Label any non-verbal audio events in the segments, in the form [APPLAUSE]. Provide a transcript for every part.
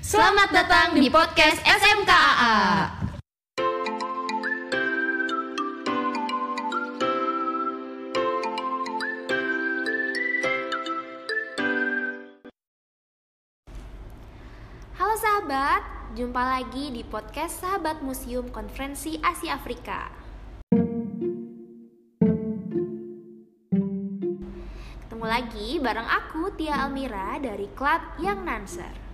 Selamat datang di podcast SMKAA. Halo sahabat, jumpa lagi di podcast Sahabat Museum Konferensi Asia Afrika. Ketemu lagi bareng aku Tia Almira dari klub Young Nancer.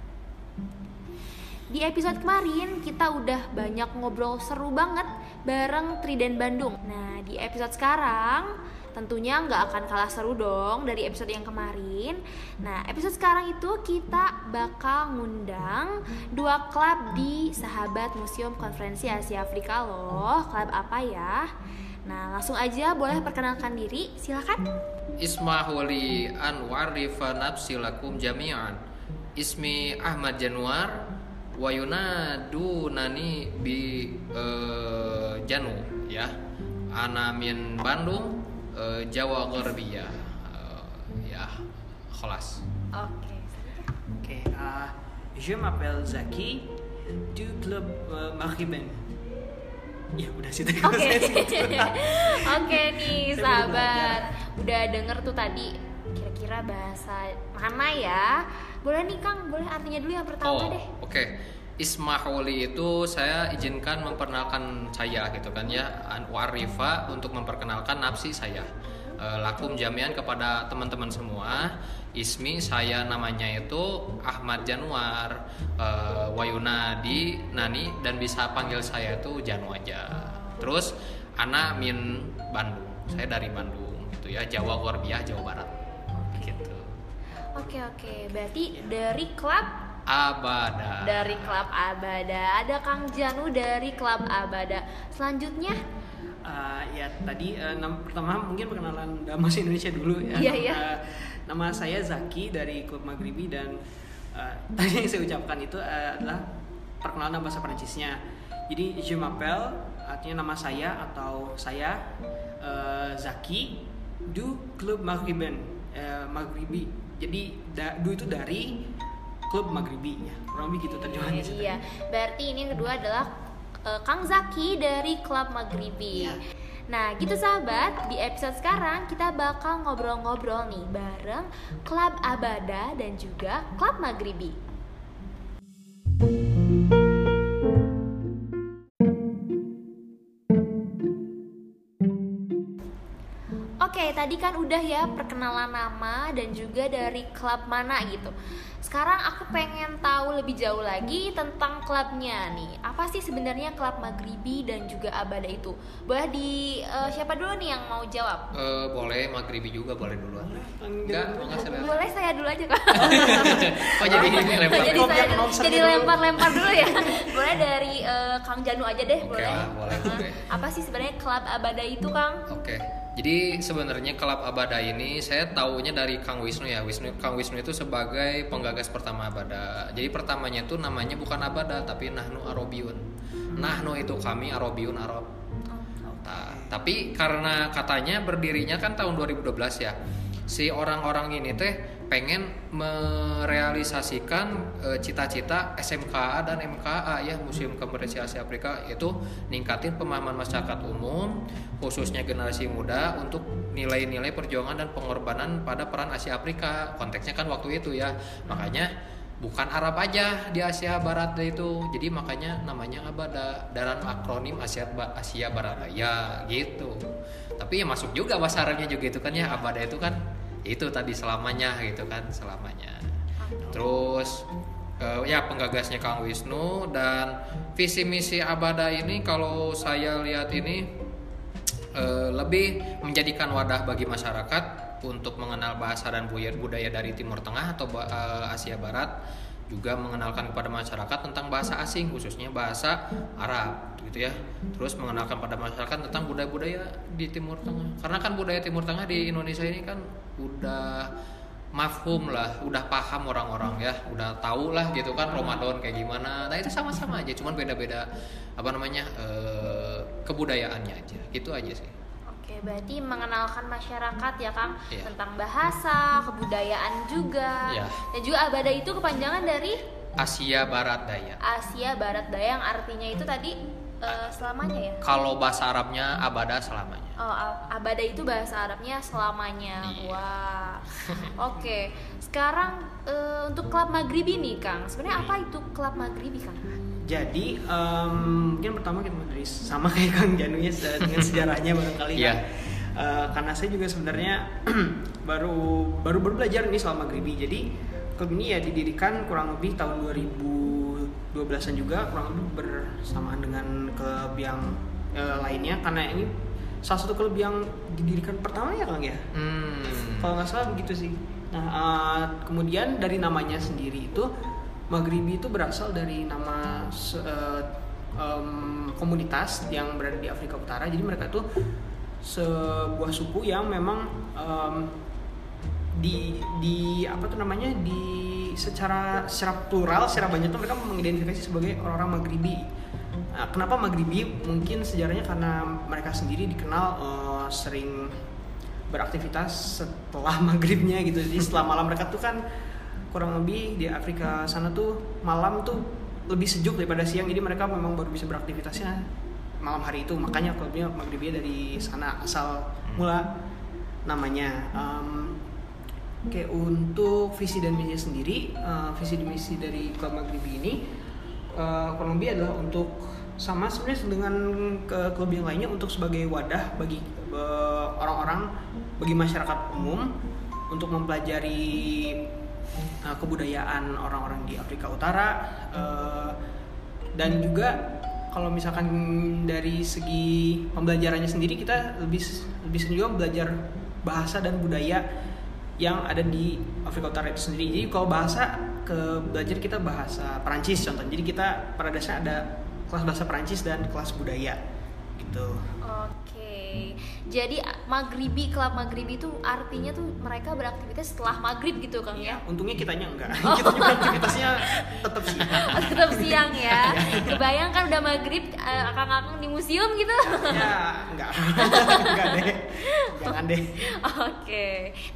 Di episode kemarin kita udah banyak ngobrol seru banget bareng Triden Bandung. Nah di episode sekarang tentunya nggak akan kalah seru dong dari episode yang kemarin. Nah episode sekarang itu kita bakal ngundang dua klub di Sahabat Museum Konferensi Asia Afrika loh. Klub apa ya? Nah langsung aja boleh perkenalkan diri, silakan. Ismahuli Anwar Rifa Nafsilakum Jami'an Ismi Ahmad Januar Wayuna Du Nani Bi eh, Janu ya Ana min Bandung eh, Jawa Gorbia Eh, ya kelas Oke. Ok, euh, je m'appelle Zaki du club euh, Maghriben. Ya udah sih Oke, sebut. [LAUGHS] oke nih sahabat, udah denger tuh tadi kira-kira bahasa mana ya? Boleh nih Kang, boleh artinya dulu yang pertama Oh, deh. oke. Ismahuli itu saya izinkan memperkenalkan saya gitu kan ya. Anwar Rifa untuk memperkenalkan nafsi saya. Eh, lakum jamian kepada teman-teman semua. Ismi saya namanya itu Ahmad Januar. Eh, Wayunadi Nani dan bisa panggil saya itu Janu aja terus Ana min Bandung. Saya dari Bandung gitu ya Jawa Gorbiah Jawa Barat Oke oke, berarti dari klub Abada dari klub Abada ada Kang Janu dari klub Abada. Selanjutnya, Uh, ya tadi uh, nama pertama mungkin perkenalan bahasa Indonesia dulu ya. Iya, iya. Uh, nama saya Zaki dari klub Maghribi dan uh, [LAUGHS] tadi yang saya ucapkan itu uh, adalah perkenalan bahasa Perancisnya. Jadi je m'appelle artinya nama saya atau saya uh, Zaki du klub Maghriben uh, Maghribi. Jadi da, du itu dari klub Maghribi ya. Kurang lebih gitu terjemahannya iya, tadi. berarti ini yang kedua adalah eh, Kang Zaki dari klub Maghribi. Iya. Nah, gitu sahabat, di episode sekarang kita bakal ngobrol-ngobrol nih bareng klub Abada dan juga klub Maghribi. Oke, tadi kan udah ya perkenalan nama dan juga dari klub mana gitu. Sekarang aku pengen tahu lebih jauh lagi tentang klubnya nih. Apa sih sebenarnya klub Maghribi dan juga Abada itu? Boleh di eh, siapa dulu nih yang mau jawab? Eh, boleh maghribi juga boleh duluan. Enggak, enggak saya. Boleh saya dulu aja kak. [LAUGHS] Oh jadi ini lempar. jadi saya jadi satu. lempar-lempar dulu ya. [LAUGHS] boleh dari eh, Kang Janu aja deh, Oke boleh. lah, boleh, boleh. Apa sih sebenarnya klub Abada itu, Kang? Oke. Jadi sebenarnya klub Abada ini saya taunya dari Kang Wisnu ya. Wisnu Kang Wisnu itu sebagai penggagas pertama Abada. Jadi pertamanya itu namanya bukan Abada tapi Nahnu Arobiun. Nahnu itu kami Arobiun Arob. Nah, tapi karena katanya berdirinya kan tahun 2012 ya. Si orang-orang ini teh pengen merealisasikan eh, cita-cita SMKA dan MKA ya Museum Konferensi Asia Afrika itu ningkatin pemahaman masyarakat umum khususnya generasi muda untuk nilai-nilai perjuangan dan pengorbanan pada peran Asia Afrika. Konteksnya kan waktu itu ya. Makanya bukan Arab aja di Asia Barat itu. Jadi makanya namanya Abada dalam akronim Asia Ba- Asia Barat ya gitu. Tapi ya masuk juga bahasa Arabnya juga itu kan ya. Abada itu kan itu tadi selamanya gitu kan selamanya. Terus eh, ya penggagasnya Kang Wisnu dan visi misi Abada ini kalau saya lihat ini eh, lebih menjadikan wadah bagi masyarakat untuk mengenal bahasa dan budaya dari Timur Tengah atau eh, Asia Barat juga mengenalkan kepada masyarakat tentang bahasa asing khususnya bahasa Arab gitu ya. Terus mengenalkan pada masyarakat tentang budaya-budaya di Timur Tengah. Karena kan budaya Timur Tengah di Indonesia ini kan udah mafhum lah udah paham orang-orang ya udah tahu lah gitu kan Ramadan kayak gimana. Nah itu sama-sama aja cuman beda-beda apa namanya eh, kebudayaannya aja. Gitu aja sih Oke, berarti mengenalkan masyarakat ya Kang Iya. tentang bahasa, kebudayaan juga. Iya. Dan juga abada itu kepanjangan dari Asia Barat Daya. Asia Barat Daya yang artinya itu tadi eh, selamanya ya Kalau bahasa Arabnya abada selamanya. Oh, abada itu bahasa Arabnya selamanya. Iya. Wah. [LAUGHS] Oke. Sekarang eh, untuk klub Maghribi nih, Kang. Sebenarnya apa itu klub Maghribi, Kang? Jadi em, mungkin pertama kita dari sama kayak Kang Janu ya se- dengan sejarahnya barangkali Iya. kan. Eh, karena saya juga sebenarnya [CLEARS THROAT] baru baru baru belajar nih soal Maghribi. Jadi klub ini ya didirikan kurang lebih tahun 2012-an juga kurang lebih bersamaan dengan klub yang eh, lainnya karena ini salah satu klub yang didirikan pertama ya Kang ya. Hmm. Kalau nggak salah begitu sih. Nah, eh, kemudian dari namanya sendiri itu Maghribi itu berasal dari nama eh, em, komunitas yang berada di Afrika Utara. Jadi mereka itu sebuah suku yang memang em, di di apa tuh namanya di secara secara plural secara banyak tuh mereka mengidentifikasi sebagai orang-orang Maghribi. Nah, kenapa Maghribi? Mungkin sejarahnya karena mereka sendiri dikenal eh, sering beraktivitas setelah [LAUGHS] maghribnya gitu. Jadi setelah malam mereka tuh kan kurang lebih di Afrika sana tuh malam tuh lebih sejuk daripada siang. Jadi mereka memang baru bisa beraktivitasnya malam hari itu. Makanya klubnya Maghribia dari sana asal mula namanya. Em, Oke untuk visi dan misi sendiri, eh, visi dan misi dari klub Maghribi ini eh, kurang lebih adalah untuk sama sebenarnya dengan ke klub yang lainnya untuk sebagai wadah bagi eh, orang-orang bagi masyarakat umum untuk mempelajari eh, kebudayaan orang-orang di Afrika Utara eh, dan juga kalau misalkan dari segi pembelajarannya sendiri kita lebih lebih sering juga belajar bahasa dan budaya yang ada di Afrika Utara itu sendiri. Jadi kalau bahasa ke belajar kita bahasa Perancis contoh. Jadi kita pada dasarnya ada kelas bahasa Perancis dan kelas budaya gitu. Oke. Jadi Maghribi, klub Maghribi itu artinya tuh mereka beraktivitas setelah maghrib gitu, Kang ya? Untungnya kitanya enggak. [LAUGHS] kita juga aktivitasnya tetap sih. [LAUGHS] Tetap siang ya. Kebayang kan udah maghrib akang-akang di museum gitu. ya enggak. [LAUGHS] enggak deh. Jangan deh. Oke,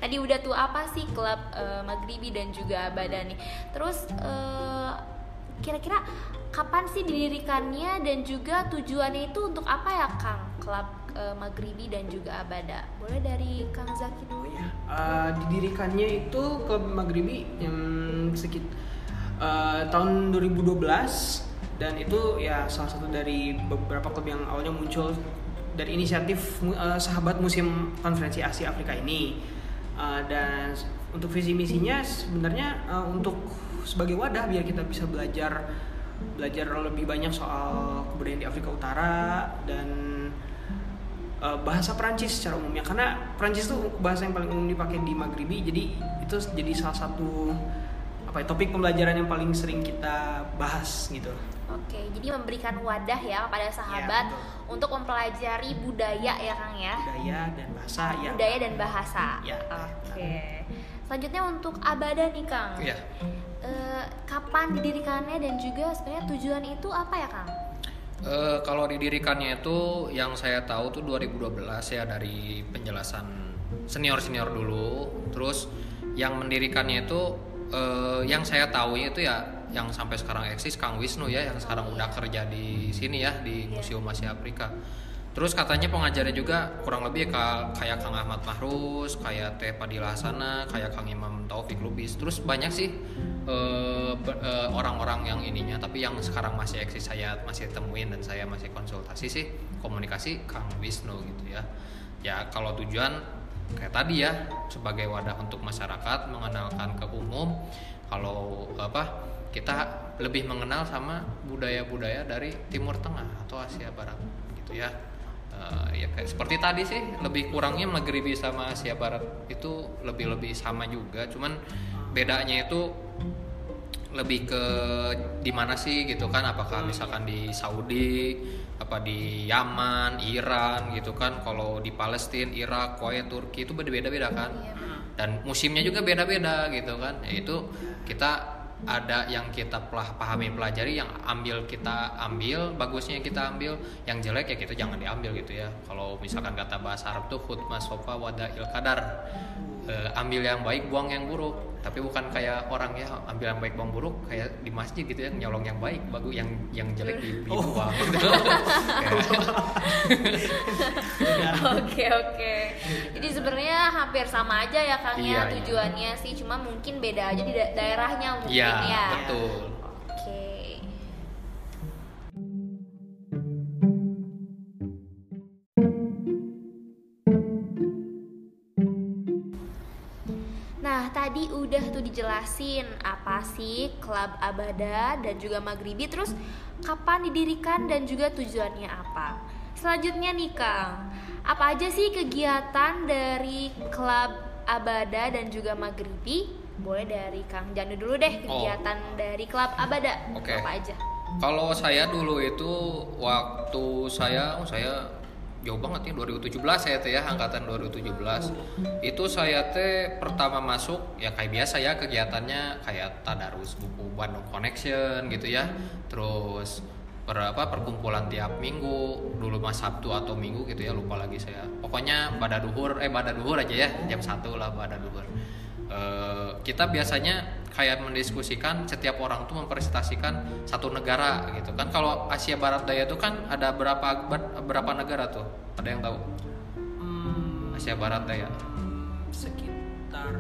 tadi udah tuh apa sih klub eh, Maghribi dan juga Abada nih. Terus eh, kira-kira kapan sih didirikannya dan juga tujuannya itu untuk apa ya Kang? Klub eh, Maghribi dan juga Abada. Boleh dari Kang Zaki dulu ya? Eh, didirikannya itu klub Maghribi yang sekit eh, tahun 2012 dan itu ya salah satu dari beberapa klub yang awalnya muncul dari inisiatif eh, sahabat musim konferensi Asia Afrika ini Eh, dan untuk visi misinya sebenarnya eh, untuk sebagai wadah biar kita bisa belajar belajar lebih banyak soal kebudayaan di Afrika Utara dan uh, bahasa Prancis secara umumnya karena Prancis itu bahasa yang paling umum dipakai di Maghribi jadi itu jadi salah satu apa ya, topik pembelajaran yang paling sering kita bahas gitu Oke, jadi memberikan wadah ya kepada sahabat Ya, betul. untuk mempelajari budaya ya Kang ya. budaya dan bahasa ya Budaya dan bahasa. Ya. Oke. Selanjutnya untuk Abada nih Kang. Iya. Eh, kapan didirikannya dan juga sebenarnya tujuan itu apa ya Kang? Eh, kalau didirikannya itu yang saya tahu tuh 2012 ya dari penjelasan senior-senior dulu. Terus yang mendirikannya itu eh, yang saya tahu itu ya yang sampai sekarang eksis Kang Wisnu ya yang sekarang udah kerja di sini ya di Museum Asia Afrika. Terus katanya pengajarnya juga kurang lebih ka- kayak Kang Ahmad Mahrus, kayak Teh Padilla Hasana, kayak Kang Imam Taufik Lubis. Terus banyak sih be- eh, orang-orang yang ininya, tapi yang sekarang masih eksis saya masih temuin dan saya masih konsultasi sih komunikasi Kang Wisnu gitu ya. Ya kalau tujuan kayak tadi ya sebagai wadah untuk masyarakat mengenalkan ke umum kalau apa kita lebih mengenal sama budaya-budaya dari Timur Tengah atau Asia Barat gitu ya. Eh, ya kayak seperti tadi sih lebih kurangnya Maghribi sama Asia Barat itu lebih-lebih sama juga. Cuman bedanya itu lebih ke di mana sih gitu kan? Apakah misalkan di Saudi apa di Yaman, Iran gitu kan? Kalau di Palestina, Irak, Kuwait, Turki itu beda-beda kan? Iya, dan musimnya juga beda-beda gitu kan? Yaitu kita ada yang kita pelah pahami pelajari yang ambil kita ambil bagusnya kita ambil yang jelek ya kita jangan diambil gitu ya. Kalau misalkan kata bahasa Arab tuh khutma sofa wada il kadar Eh, ambil yang baik buang yang buruk tapi bukan kayak orang ya ambil yang baik bang buruk kayak di masjid gitu ya nyolong yang baik bagus yang yang jelek di Oh. dibuang [LAUGHS] Kayak, Oke oke. Jadi sebenarnya hampir sama aja ya Kang Iya, ya iya. tujuannya sih, cuma mungkin beda aja di da- daerahnya mungkin iya ya. betul tadi udah tuh dijelasin apa sih klub Abada dan juga Maghribi terus kapan didirikan dan juga tujuannya apa. Selanjutnya nih Kang, apa aja sih kegiatan dari klub Abada dan juga Maghribi? Boleh dari Kang Janu dulu deh Oh. kegiatan dari klub Abada. Oke. Apa aja? Kalau saya dulu itu waktu saya oh saya jauh banget nih 2017 saya teh ya angkatan 2017 itu saya teh pertama masuk ya kayak biasa ya kegiatannya kayak tadarus buku Bandung Connection gitu ya. Terus per apa perkumpulan tiap minggu dulu mas Sabtu atau minggu gitu ya lupa lagi saya. Pokoknya pada duhur eh pada duhur aja ya jam satu lah pada duhur Eh, kita biasanya kayak mendiskusikan setiap orang tuh mempresentasikan satu negara gitu kan. Kalau Asia Barat Daya tuh kan ada berapa ber- berapa negara tuh? Ada yang tahu? Hmm, Asia Barat Daya. Sekitar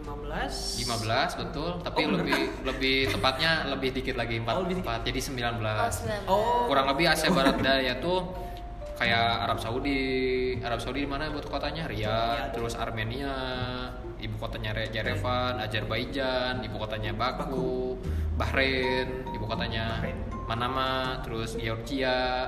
15 15 betul. Tapi Oh, bener lebih lebih tepatnya lebih dikit lagi 4, Oh, lebih dikit. jadi 19 Oh, 19. Oh. kurang lebih Asia Barat Daya tuh kayak Arab Saudi. Arab Saudi di mana ibu kotanya? Riyadh Riyadh. terus Armenia ibu kotanya Re- Yerevan Azerbaijan ibu kotanya Baku, Bahrain ibu kotanya. Manama terus Georgia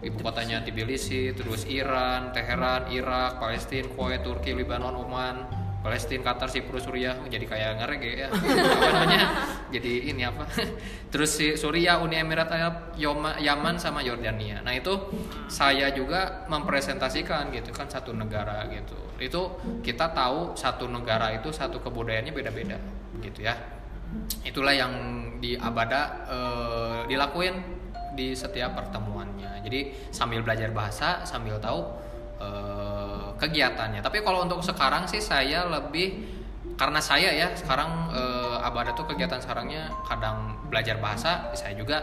ibu kotanya Tbilisi terus Iran Teheran Irak Palestina Kuwait Turki Lebanon Oman Palestina, Qatar, Siprus, Suriah jadi kayak ngerege ya apa namanya? Jadi ini apa? [LAUGHS] Terus si Suriah, Uni Emirat Arab, Yaman sama Yordania. Nah itu saya juga mempresentasikan gitu kan satu negara gitu. Itu kita tahu satu negara itu satu kebudayaannya beda-beda gitu ya. Itulah yang di Abada eh, dilakuin di setiap pertemuannya. Jadi sambil belajar bahasa sambil tahu eh, kegiatannya. Tapi kalau untuk sekarang sih saya lebih karena saya ya sekarang eh, Abada tuh kegiatan sekarangnya kadang belajar bahasa saya juga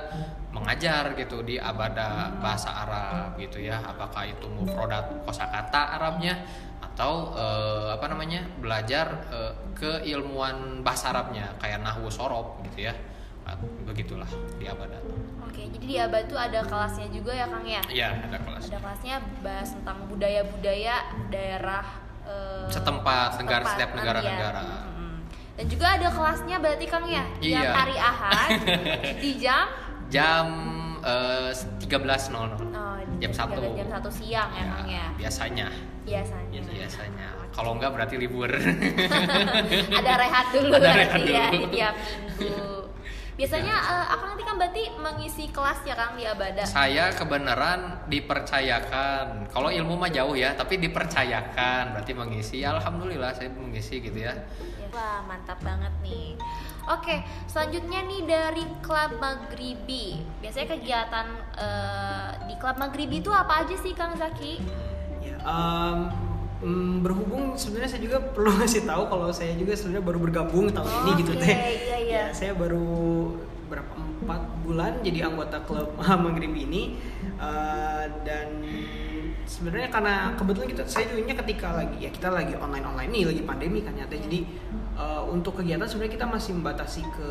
mengajar gitu di Abada bahasa Arab gitu ya. Apakah itu mufrodat kosakata Arabnya atau eh, apa namanya belajar eh, keilmuan bahasa Arabnya kayak nahwu sorob gitu ya begitulah di Abada Oke, jadi di Abad tuh ada kelasnya juga ya Kang ya? iya ada kelas Ada kelasnya bahas tentang budaya-budaya daerah eh, Setempat, negara- setempat setiap negara-negara. ya. Mm-mm. Dan juga ada kelasnya berarti Kang ya? Iya. hari Ahad [LAUGHS] di jam jam eh, 13.00 oh, di Jam satu. jam satu siang ya, Kang ya? biasanya Biasanya. biasanya kalau enggak berarti libur [LAUGHS] ada rehat dulu Ada berarti rehat ya dulu. tiap minggu. Biasanya eh, Akang nanti kan berarti mengisi kelas ya Kang di Abada. saya kebenaran dipercayakan kalau ilmu mah jauh ya tapi dipercayakan berarti mengisi alhamdulillah saya mengisi gitu ya Ya, Wah mantap banget nih. Oke, selanjutnya nih dari klub Maghribi. Biasanya kegiatan eh, di klub Maghribi itu apa aja sih Kang Zaki? Ya, em, mm, berhubung sebenarnya saya juga perlu [LAUGHS] ngasih tahu kalau saya juga sebenarnya baru bergabung tahun ini gitu Oke, teh. iya, iya. Ya, saya baru berapa empat bulan jadi anggota klub [LAUGHS] Maghribi ini Eh, dan sebenarnya karena kebetulan kita saya joinnya ketika lagi ya kita lagi online online nih lagi pandemi kan ya teh. jadi eh, untuk kegiatan sebenarnya kita masih membatasi ke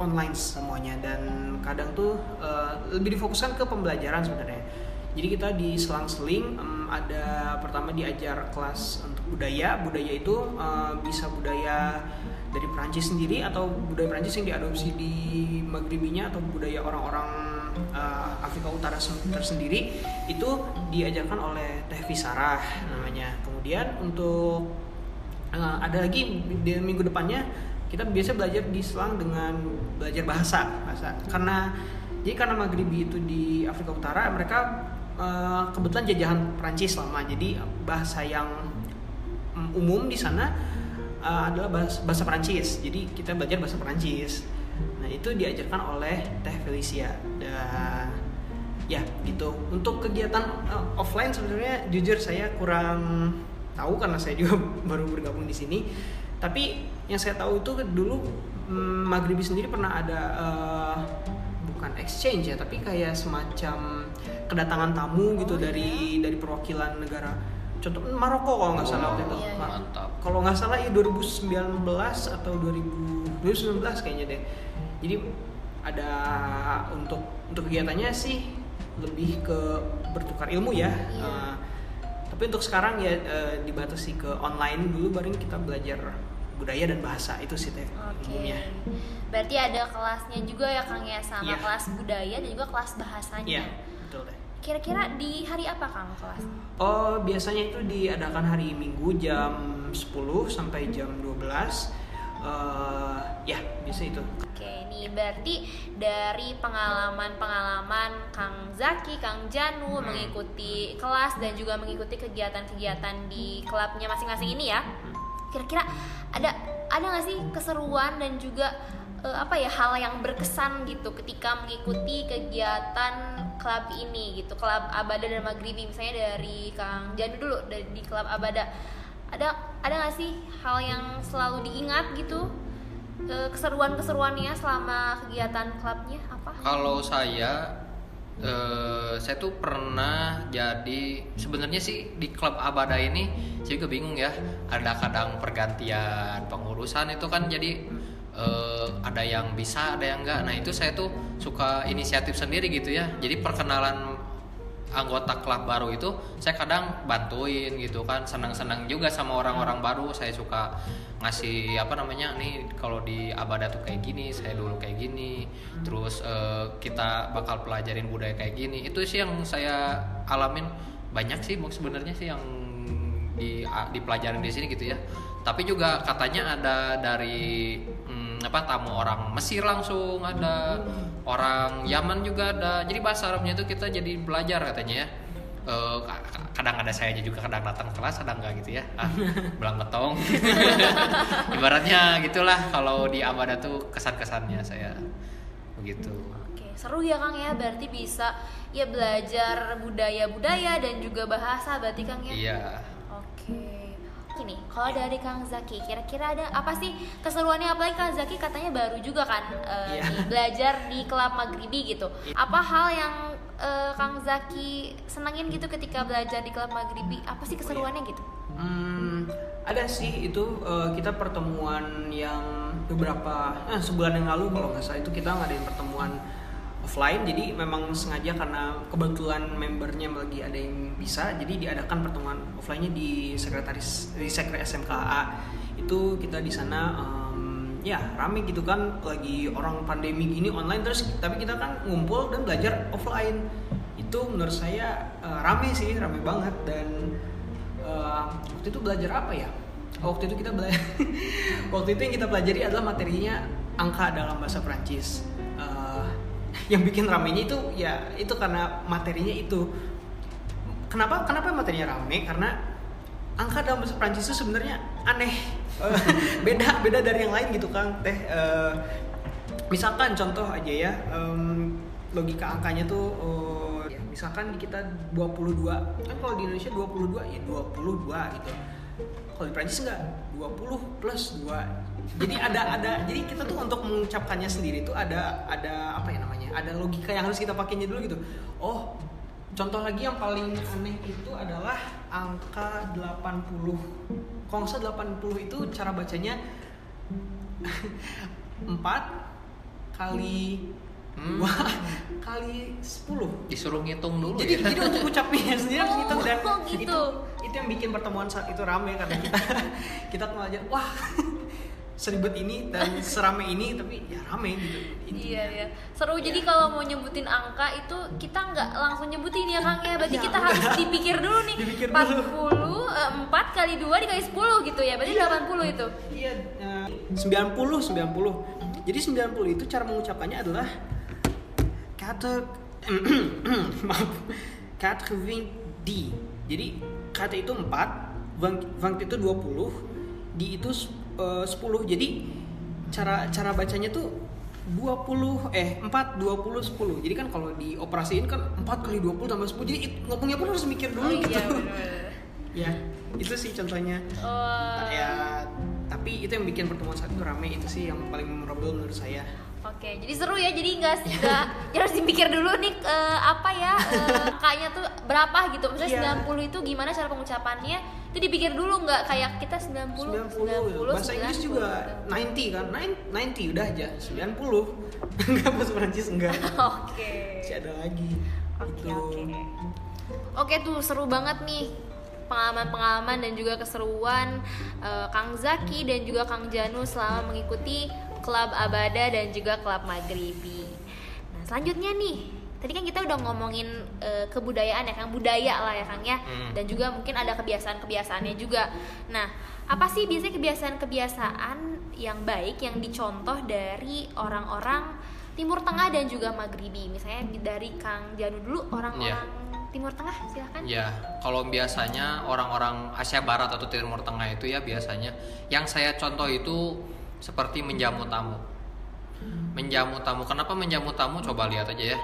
online semuanya dan kadang tuh eh, lebih difokuskan ke pembelajaran sebenarnya jadi kita di selang-seling em, ada pertama diajar kelas untuk budaya. Budaya itu eh, bisa budaya dari Perancis sendiri atau budaya Perancis yang diadopsi di Maghribinya atau budaya orang-orang eh, Afrika Utara sen- tersendiri itu diajarkan oleh Teh Fisarah namanya. Kemudian untuk eh, ada lagi di minggu depannya kita biasa belajar di selang dengan belajar bahasa bahasa karena jadi karena Maghribi itu di Afrika Utara mereka eh, kebetulan jajahan Prancis lama jadi bahasa yang mm, umum di sana eh, adalah bahasa, bahasa Prancis jadi kita belajar bahasa Prancis nah itu diajarkan oleh Teh Felicia. Dan ya gitu. Untuk kegiatan eh, offline sebenarnya jujur saya kurang tahu karena saya juga [LAUGHS] baru bergabung di sini. Tapi yang saya tahu itu dulu mm, Maghribi sendiri pernah ada eh, bukan exchange ya tapi kayak semacam kedatangan tamu gitu dari dari perwakilan negara. Contoh Maroko kalau nggak salah waktu itu. Iya, iya. Kalau nggak salah ya 2019 atau 2000 2019 kayaknya deh. Jadi ada untuk untuk kegiatannya sih lebih ke bertukar ilmu ya. Iya. Eh, tapi untuk sekarang ya eh, dibatasi ke online. Dulu baru kita belajar budaya dan bahasa. Itu sih teh umumnya Berarti ada kelasnya juga ya Kang ya sama Iya. kelas budaya dan juga kelas bahasanya. iya betul deh Kira-kira di hari apa Kang kelas? Oh, biasanya itu diadakan hari Minggu jam 10 sampai jam 12. Eh, ya, biasa itu. Oke, nih berarti dari pengalaman-pengalaman Kang Zaki, Kang Janu Hmm. mengikuti kelas dan juga mengikuti kegiatan-kegiatan di klubnya masing-masing ini ya. Kira-kira ada ada nggak sih keseruan dan juga eh, apa ya hal yang berkesan gitu ketika mengikuti kegiatan klub ini gitu, klub Abada dan Maghribi misalnya dari Kang Janu dulu dari di klub Abada. Ada ada nggak sih hal yang selalu diingat gitu eh, keseruan-keseruannya selama kegiatan klubnya apa? Kalau saya eh, saya tuh pernah jadi sebenarnya sih di klub Abada ini saya juga bingung ya. Ada kadang pergantian pengurusan itu kan jadi eh, ada yang bisa, ada yang enggak. Nah, itu saya tuh suka inisiatif sendiri gitu ya. Jadi perkenalan anggota klub baru itu saya kadang bantuin gitu kan. Senang-senang juga sama orang-orang baru. Saya suka ngasih apa namanya nih kalau di abada tuh kayak gini saya dulu kayak gini. Terus eh, kita bakal pelajarin budaya kayak gini. Itu sih yang saya alamin. Banyak sih sebenarnya sih yang di dipelajarin di sini gitu ya. Tapi juga katanya ada dari hmm, apa tamu orang Mesir langsung ada orang Yaman juga ada. Jadi bahasa Arabnya itu kita jadi belajar katanya ya. Ka- kadang ada saya juga kadang datang kelas kadang enggak gitu ya? Ah, [LAUGHS] belang betong [LAUGHS] ibaratnya gitulah kalau di Abada tuh kesan-kesannya saya. Begitu. Oke, seru ya Kang ya. Berarti bisa ya belajar budaya-budaya dan juga bahasa berarti Kang ya. iya. Oke. Gini, kalau dari Kang Zaki, kira-kira ada apa sih keseruannya? Apalagi Kang Zaki katanya baru juga kan eh, Iya. di- belajar di klub Maghribi gitu. Apa hal yang eh, Kang Zaki senangin gitu ketika belajar di klub Maghribi? Apa sih keseruannya gitu? Hmm, ada sih itu eh, kita pertemuan yang beberapa eh, sebulan yang lalu kalau nggak salah itu kita ngadain pertemuan offline jadi memang sengaja karena kebetulan membernya lagi ada yang bisa jadi diadakan pertemuan offline-nya di sekretaris di sekre SMKA itu kita di sana em, ya rame gitu kan lagi orang pandemi gini online terus tapi kita kan ngumpul dan belajar offline. Itu menurut saya eh, rame sih rame banget dan eh, waktu itu belajar apa ya? Waktu itu kita belajar [LAUGHS] waktu itu yang kita pelajari adalah materinya angka dalam bahasa Perancis. Eh, yang bikin ramenya itu ya itu karena materinya itu. Kenapa kenapa materinya rame? Karena angka dalam bahasa Prancis itu sebenarnya aneh. Eh, [LAUGHS] beda beda dari yang lain gitu kang. Teh eh, misalkan contoh aja ya em, logika angkanya tuh eh, ya, misalkan kita 22 kan kalau di Indonesia 22 ya 22 gitu. Kalau di Prancis enggak 20 plus 2 jadi ada ada jadi kita tuh untuk mengucapkannya sendiri tuh ada ada apa ya namanya ada logika yang harus kita pakainya dulu gitu oh contoh lagi yang paling aneh itu adalah angka 80 kalau nggak salah 80 itu cara bacanya [LAUGHS] 4 kali Hmm. 2 [LAUGHS] kali 10 disuruh ngitung dulu jadi ya. jadi untuk ucapnya [LAUGHS] sendiri harus Oh, gitu dan gitu. itu itu yang bikin pertemuan saat itu rame karena kita kita belajar wah seribet ini dan [LAUGHS] serame ini tapi ya rame gitu Iya ya, seru. Jadi kalau mau nyebutin angka itu kita nggak langsung nyebutin ya Kang ya. Berarti Iya, kita enggak. harus [LAUGHS] dipikir dulu nih. Dipikir 40 eh, 4 kali 2 dikali 10 gitu ya. Berarti 80 itu. Iya, eh, 90 90. Jadi 90 itu cara mengucapkannya adalah kata [CLEARS THROAT] maaf, kata di. Jadi kata itu 4, vang, vang itu 20, di itu eh, 10. Jadi cara cara bacanya tuh 20 eh 4 20 10. Jadi kan kalau dioperasiin kan 4 kali 20 tambah 10. Jadi ngomongnya pun harus mikir dulu Oh gitu. iya [LAUGHS] ya, itu sih contohnya Oh. ya tapi itu yang bikin pertemuan saat itu rame itu sih yang paling memorable menurut saya Oke, jadi seru ya. Jadi nggak nggak [LAUGHS] ya harus dipikir dulu nih eh, apa ya [LAUGHS] eh, angkanya tuh berapa gitu. Misalnya Iya. 90 itu gimana cara pengucapannya? Itu dipikir dulu nggak kayak kita 90 90, bahasa Inggris juga 90 kan Nine- 90 udah aja 90 [LAUGHS] enggak bahasa Prancis enggak Oke. masih ada lagi Oke, Gitu. oke. Oke tuh seru banget nih pengalaman-pengalaman dan juga keseruan eh, Kang Zaki dan juga Kang Janu selama mengikuti klub Abada dan juga klub Maghribi. Nah selanjutnya nih, tadi kan kita udah ngomongin eh, kebudayaan ya Kang, budaya lah ya Kang ya, Hmm. dan juga mungkin ada kebiasaan-kebiasaannya juga. Nah apa sih biasanya kebiasaan-kebiasaan yang baik yang dicontoh dari orang-orang Timur Tengah dan juga Maghribi? Misalnya dari Kang Janu dulu orang-orang Timur Tengah silahkan. Ya, kalau biasanya orang-orang Asia Barat atau Timur Tengah itu ya biasanya yang saya contoh itu seperti menjamu tamu. Menjamu tamu. Kenapa menjamu tamu? Coba lihat aja ya.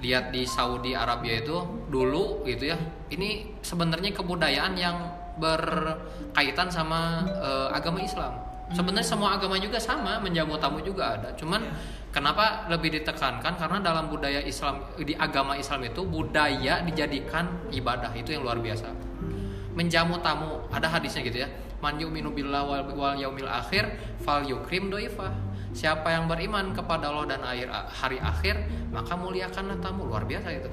Lihat di Saudi Arabia itu dulu gitu ya. Ini sebenarnya kebudayaan yang berkaitan sama eh, agama Islam. Sebenarnya semua agama juga sama, menjamu tamu juga ada. Cuman kenapa lebih ditekankan? Karena dalam budaya Islam di agama Islam itu budaya dijadikan ibadah itu yang luar biasa. Menjamu tamu, ada hadisnya gitu ya. Man yu'minu billah wal, wal yaumil akhir fal yukrim doifah. Siapa yang beriman kepada Allah dan akhir hari akhir, maka muliakanlah tamu. Luar biasa itu.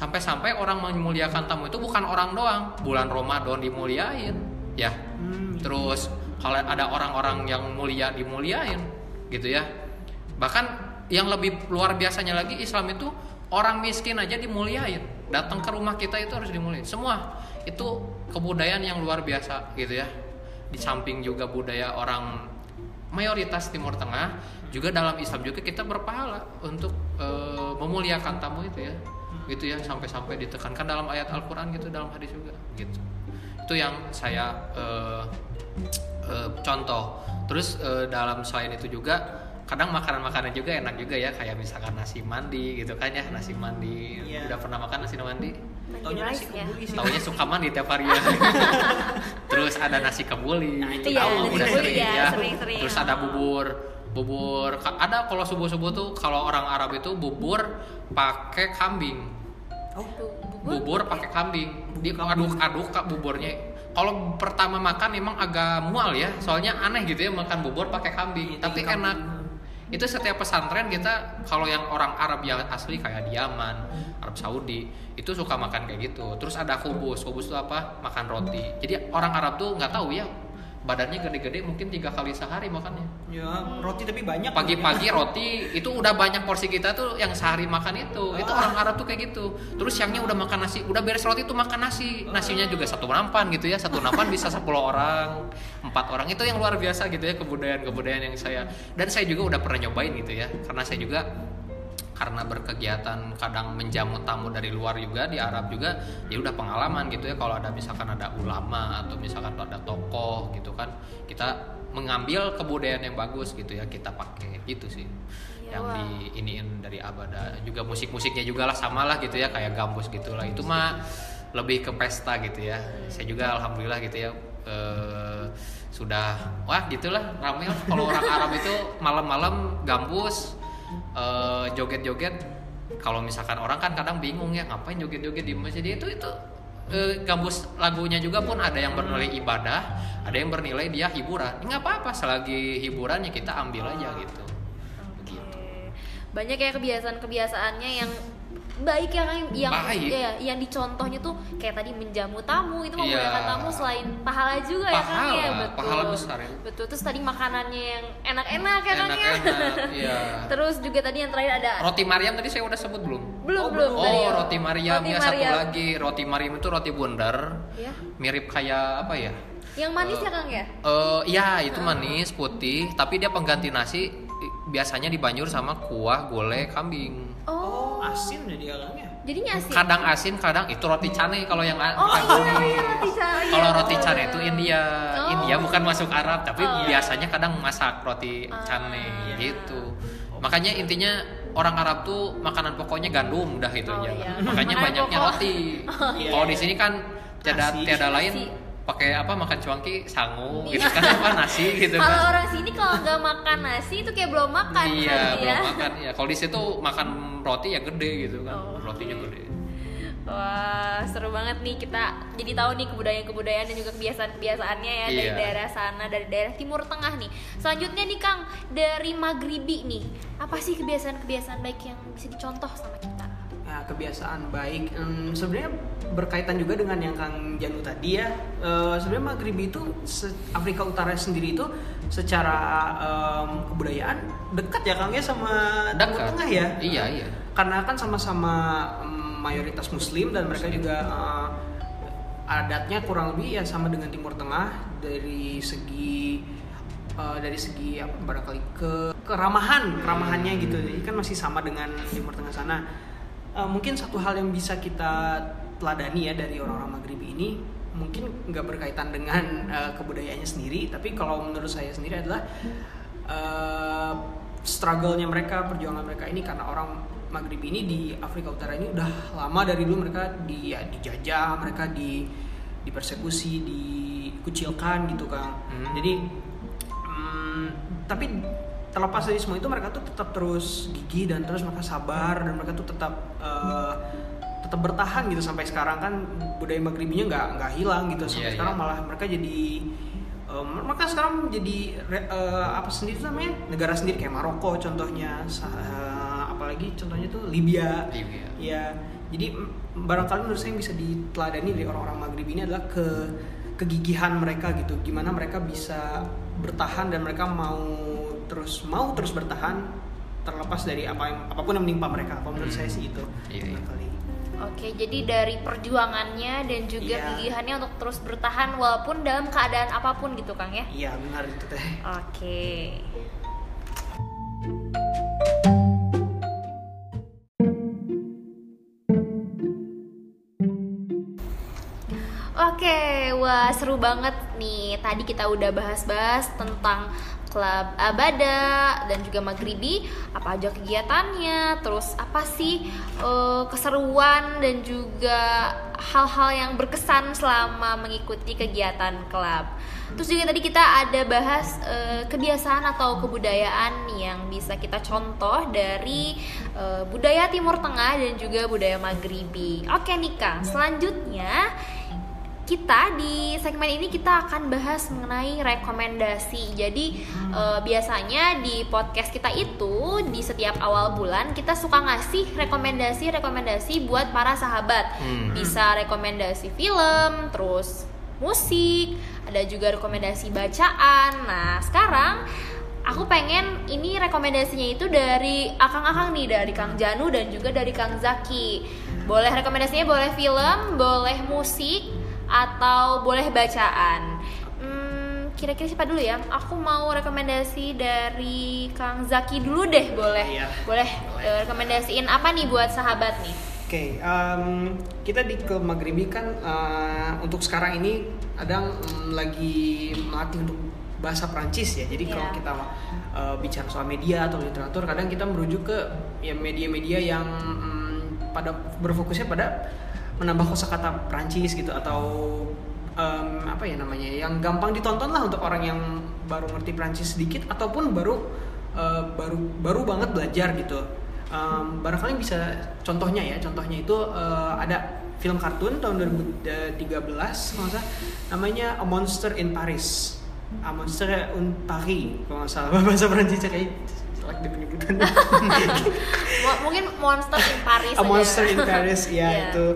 Sampai-sampai orang memuliakan tamu itu bukan orang doang. Bulan Ramadan dimuliain, ya. Hmm, Terus kalau ada orang-orang yang mulia dimuliain gitu ya. Bahkan yang lebih luar biasanya lagi Islam itu orang miskin aja dimuliain. Datang ke rumah kita itu harus dimuliain. Semua itu kebudayaan yang luar biasa gitu ya. Di samping juga budaya orang mayoritas Timur Tengah juga dalam Islam juga kita berpahala untuk eh, memuliakan tamu itu ya gitu ya sampai-sampai ditekankan dalam ayat Al-Quran gitu dalam hadis juga gitu. Itu yang saya eh, eh, contoh. Terus eh, dalam selain itu juga kadang makanan-makanan juga enak juga ya kayak misalkan nasi mandi gitu kan ya nasi mandi Iya. udah pernah makan nasi mandi Taunya nasi ya. kebuli sih. taunya suka mandi tiap hari ya [LAUGHS] terus ada nasi kebuli Nah, itu tahu, nasi udah kebuli sering ya, ya. sering-sering. terus ada bubur bubur ada kalau subuh subuh tuh kalau orang Arab itu bubur pakai kambing Oh, bubur pakai kambing diaduk-aduk kak buburnya kalau pertama makan memang agak mual ya soalnya aneh gitu ya makan bubur pakai kambing Iya, tapi kambing. enak itu setiap pesantren kita kalau yang orang Arab yang asli kayak di Yaman Arab Saudi itu suka makan kayak gitu. Terus ada kubus. Kubus itu apa? Makan roti. Jadi orang Arab tuh nggak tahu ya badannya gede-gede mungkin tiga kali sehari makannya. Ya roti tapi banyak. pagi-pagi roti itu udah banyak porsi kita tuh yang sehari makan itu. Itu Ah. orang Arab tuh kayak gitu. Terus siangnya udah makan nasi udah beres roti tuh makan nasi. Nasinya juga satu nampan gitu ya satu nampan bisa 10 orang empat orang. Itu yang luar biasa gitu ya kebudayaan-kebudayaan yang saya. Dan saya juga udah pernah nyobain gitu ya karena saya juga karena berkegiatan kadang menjamu tamu dari luar juga di Arab juga ya udah pengalaman gitu ya. Kalau ada misalkan ada ulama atau misalkan ada tokoh gitu kan kita mengambil kebudayaan yang bagus gitu ya kita pakai. Gitu sih. Iya, yang wah. di iniin dari abada. Juga musik-musiknya juga lah sama lah gitu ya kayak gambus gitu lah. Itu mah lebih ke pesta gitu ya. Saya juga alhamdulillah gitu ya eh, sudah wah gitulah ramai lah. Kalau orang Arab itu malam-malam gambus eh, joget-joget kalau misalkan orang kan kadang bingung ya ngapain joget-joget di masjid? Itu itu eh, gambus lagunya juga pun ada yang bernilai ibadah ada yang bernilai dia hiburan. Nggak apa-apa selagi hiburannya kita ambil aja gitu. Begitu. Banyak ya kebiasaan-kebiasaannya yang baik ya Kang, yang Baik. ya, yang dicontohnya tuh kayak tadi menjamu tamu itu Iya. memudahkan tamu selain pahala juga ya ya Pahala, betul. pahala besar ya. Betul. Terus tadi makanannya yang enak-enak ya Kang ya. iya [LAUGHS] Terus juga tadi yang terakhir ada roti Mariam tadi saya udah sebut belum belum Oh, belum oh tadi ya. roti Mariam Roti ya satu Mariam. lagi roti Mariam itu roti bundar Ya. mirip kayak apa ya Yang manis Eh, ya Kang ya? Eh ya itu manis putih tapi dia pengganti nasi biasanya dibanjur sama kuah gulai kambing Oh. Oh, asin jadi agaknya. Jadinya asin. kadang asin kadang itu roti cane kalau yang Oh iya, iya roti cane. kalau Iya, roti cane itu. India Oh. India bukan masuk Arab tapi Oh. biasanya kadang masak roti Ah, cane iya. gitu makanya intinya orang Arab tuh makanan pokoknya gandum dah itu Oh, aja iya. makanya Makanan banyaknya pokok. roti [LAUGHS] iya. kalau di sini kan tiada Nasi. tiada lain pakai apa makan cuangki sangu gitu kan apa nasi gitu Kalau kan orang sini kalau nggak makan nasi itu kayak belum makan iya berarti belum ya. makan ya kalau di situ makan roti ya gede gitu kan Oh. rotinya gede Wah, seru banget nih kita jadi tahu nih kebudayaan-kebudayaan dan juga kebiasaan-kebiasaannya ya dari Iya. daerah sana, dari daerah Timur Tengah nih. Selanjutnya nih Kang, dari Maghribi nih. Apa sih kebiasaan-kebiasaan baik yang bisa dicontoh sama kita? Nah, kebiasaan baik. Hmm, sebenarnya berkaitan juga dengan yang Kang Janu tadi ya. Eh, sebenarnya Maghribi itu se- Afrika Utara sendiri itu secara em, kebudayaan dekat ya Kang ya sama Timur Tengah ya. iya iya. Karena kan sama-sama mayoritas Muslim dan mereka juga eh, adatnya kurang lebih ya sama dengan Timur Tengah dari segi eh, dari segi apa barangkali ke keramahan keramahannya gitu. Jadi kan masih sama dengan Timur Tengah sana Eh, mungkin satu hal yang bisa kita teladani ya dari orang-orang Maghribi ini mungkin nggak berkaitan dengan eh, kebudayaannya sendiri tapi kalau menurut saya sendiri adalah eh, struggle-nya mereka perjuangan mereka ini karena orang Maghribi ini di Afrika Utara ini udah lama dari dulu mereka di ya, dijajah mereka di dipersekusi dikucilkan gitu kan Hmm. jadi hmm, tapi terlepas dari semua itu mereka tuh tetap terus gigih dan terus mereka sabar dan mereka tuh tetap eh, tetap bertahan gitu sampai sekarang. Kan budaya Maghribinya nggak nggak hilang gitu. Sampai Iya, sekarang iya. malah mereka jadi eh, mereka sekarang jadi eh, apa sendiri namanya? Negara sendiri kayak Maroko contohnya eh, apalagi contohnya tuh Libya. Libya. ya jadi barangkali menurut saya yang bisa diteladani dari orang-orang Maghrib ini adalah ke kegigihan mereka gitu. Gimana mereka bisa bertahan dan mereka mau terus mau terus bertahan terlepas dari apa yang apa pun yang menimpa mereka kalau menurut Hmm. saya sih itu Iya, iya. barangkali Oke, jadi dari perjuangannya dan juga Iya. kegigihannya untuk terus bertahan walaupun dalam keadaan apa pun gitu Kang ya. iya benar itu teh Oke. Oke, wah seru banget nih. Tadi kita udah bahas-bahas tentang klub Abada dan juga Maghribi, apa aja kegiatannya, terus apa sih eh, keseruan dan juga hal-hal yang berkesan selama mengikuti kegiatan klub. Terus juga tadi kita ada bahas eh, kebiasaan atau kebudayaan yang bisa kita contoh dari eh, budaya Timur Tengah dan juga budaya Maghribi. Oke nih Kang, selanjutnya kita di segmen ini kita akan bahas mengenai rekomendasi. Jadi eh, biasanya di podcast kita itu di setiap awal bulan kita suka ngasih rekomendasi-rekomendasi buat para sahabat. Hmm. Bisa rekomendasi film, terus musik, ada juga rekomendasi bacaan. Nah, sekarang aku pengen ini rekomendasinya itu dari akang-akang nih, dari Kang Janu dan juga dari Kang Zaki. Boleh rekomendasinya boleh film, boleh musik, atau boleh bacaan. Hmm, kira-kira siapa dulu ya? Aku mau rekomendasi dari Kang Zaki dulu deh, boleh? Iya. Boleh eh, rekomendasiin apa nih buat sahabat nih? Oke, em, kita di Maghribi kan eh, untuk sekarang ini ada mm, lagi melatih untuk bahasa Prancis ya. Jadi kalau Iya. kita eh, bicara soal media atau literatur, kadang kita merujuk ke ya media-media yang mm, pada berfokusnya pada menambah kosakata Prancis gitu atau em, apa ya namanya yang gampang ditonton lah untuk orang yang baru ngerti Prancis sedikit ataupun baru eh, baru baru banget belajar gitu. Em, barangkali bisa contohnya ya contohnya itu eh, ada film kartun tahun 2013 kalau nggak namanya A Monster in Paris. A Monster in Paris kalau nggak salah [LAUGHS] bahasa Prancisnya kayak jelek di penyebutan mungkin Monster in Paris A aja. Monster in Paris [LAUGHS] ya Iya. itu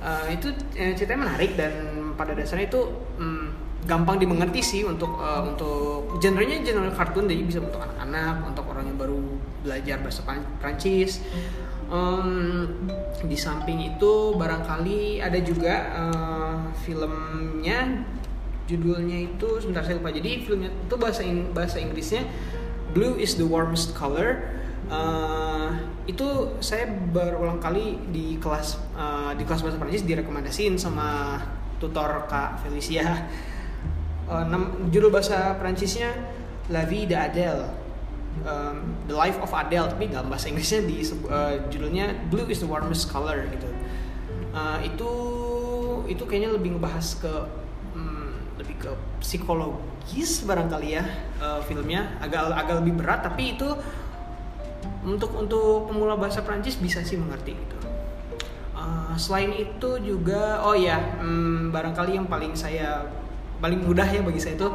Eh, itu eh, ceritanya menarik dan pada dasarnya itu mm, gampang dimengerti sih untuk eh, untuk genrenya genre kartun jadi bisa untuk anak-anak untuk orang yang baru belajar bahasa Prancis Em, di samping itu barangkali ada juga eh, filmnya judulnya itu sebentar saya lupa jadi filmnya itu bahasa In- bahasa Inggrisnya Blue is the warmest color Eh, itu saya berulang kali di kelas eh, di kelas bahasa Prancis direkomendasiin sama tutor Kak Felicia. [LAUGHS] Eh, nam- judul bahasa Prancisnya La vie d'Adèle. Um, the Life of Adele tapi dalam bahasa Inggrisnya di eh, judulnya Blue is the warmest color gitu. Eh, itu itu kayaknya lebih ngebahas ke hmm, ke psikologis barangkali ya eh, filmnya agak agak lebih berat tapi itu untuk untuk pemula bahasa Prancis bisa sih mengerti gitu. Eh, selain itu juga oh ya hmm, barangkali yang paling saya paling mudah ya bagi saya itu